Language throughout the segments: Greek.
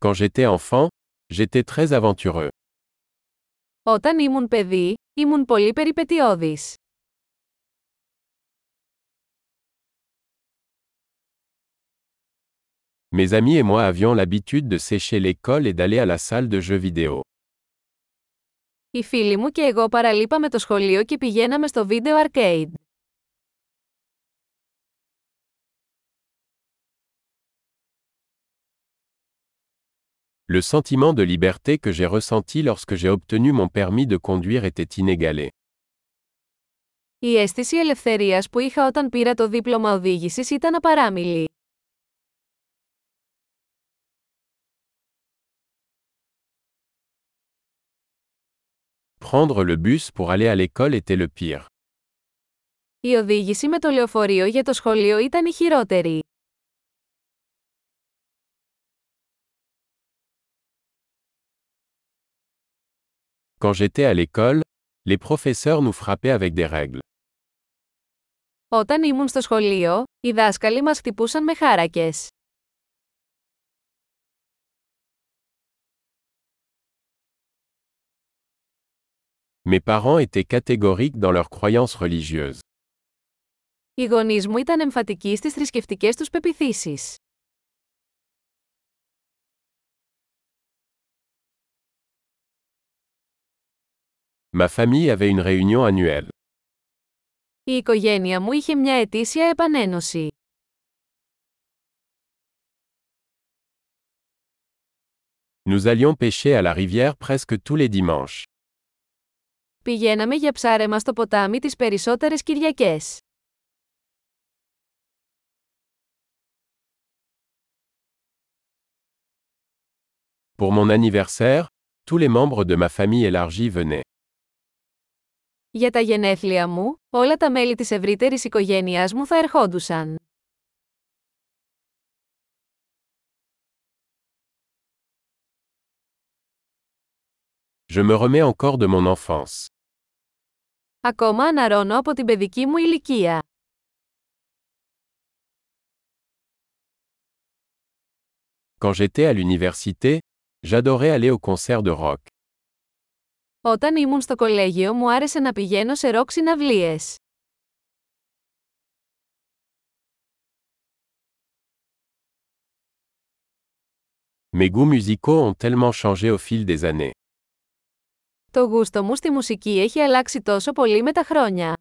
Quand j'étais enfant, j'étais très aventureux. Όταν ήμουν παιδί, ήμουν πολύ περιπετειώδης. Mes amis et moi avions l'habitude de sécher l'école et d'aller à la salle de jeux vidéo. Οι φίλοι μου και εγώ παραλείπαμε το σχολείο και πηγαίναμε στο βίντεο arcade. Le sentiment de liberté que j'ai ressenti lorsque j'ai obtenu mon permis de conduire était inégalé. Η αίσθηση ελευθερίας που είχα όταν πήρα το δίπλωμα οδήγησης ήταν απαράμιλη. Prendre le bus pour aller à l'école était le pire. Η οδήγηση με το λεωφορείο για το σχολείο ήταν η χειρότερη. Quand j'étais à l'école, les professeurs nous frappaient avec des règles. Όταν ήμουν στο σχολείο, οι δάσκαλοι μας χτυπούσαν με χάρακες. Mes parents étaient catégoriques dans leurs croyances religieuses. Οι γονείς μου ήταν εμφατικοί στις θρησκευτικές τους πεπιθήσεις. Ma famille avait une réunion annuelle. Η οικογένεια μου είχε μια ετήσια επανένωση. Nous allions pêcher à la rivière presque tous les dimanches. Πηγαίναμε για ψάρεμα στο ποτάμι τις περισσότερες Κυριακές. Pour mon anniversaire, tous les membres de ma famille élargie venaient. Για τα γενέθλια μου, όλα τα μέλη της ευρύτερης οικογένειάς μου θα ερχόντουσαν. Je me remets encore de mon enfance. Ακόμα αναρώνω από την παιδική μου ηλικία. Quand j'étais à l'université, j'adorais aller au concert de rock. Όταν ήμουν στο κολέγιο μου άρεσε να πηγαίνω σε ροκ συναυλίες. Mes goûts musicaux ont tellement changé au fil des années. Το γούστο μου στη μουσική έχει αλλάξει τόσο πολύ με τα χρόνια.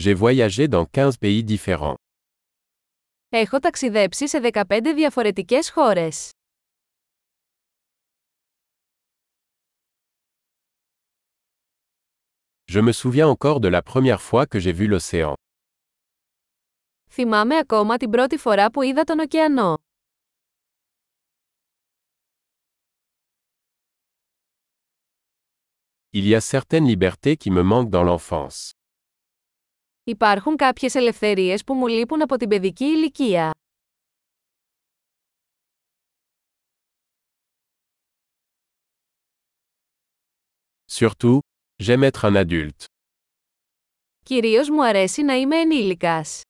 J'ai voyagé dans 15 pays différents. Έχω ταξιδέψει σε 15 διαφορετικές χώρες. Je me souviens encore de la première fois que j'ai vu l'océan. Θυμάμαι ακόμα την πρώτη φορά που είδα τον ωκεανό. Il y a certaines libertés qui me manquent dans l'enfance. Υπάρχουν κάποιες ελευθερίες που μου λείπουν από την παιδική ηλικία. Surtout, j'aime être un adulte. Κυρίως μου αρέσει να είμαι ενήλικας.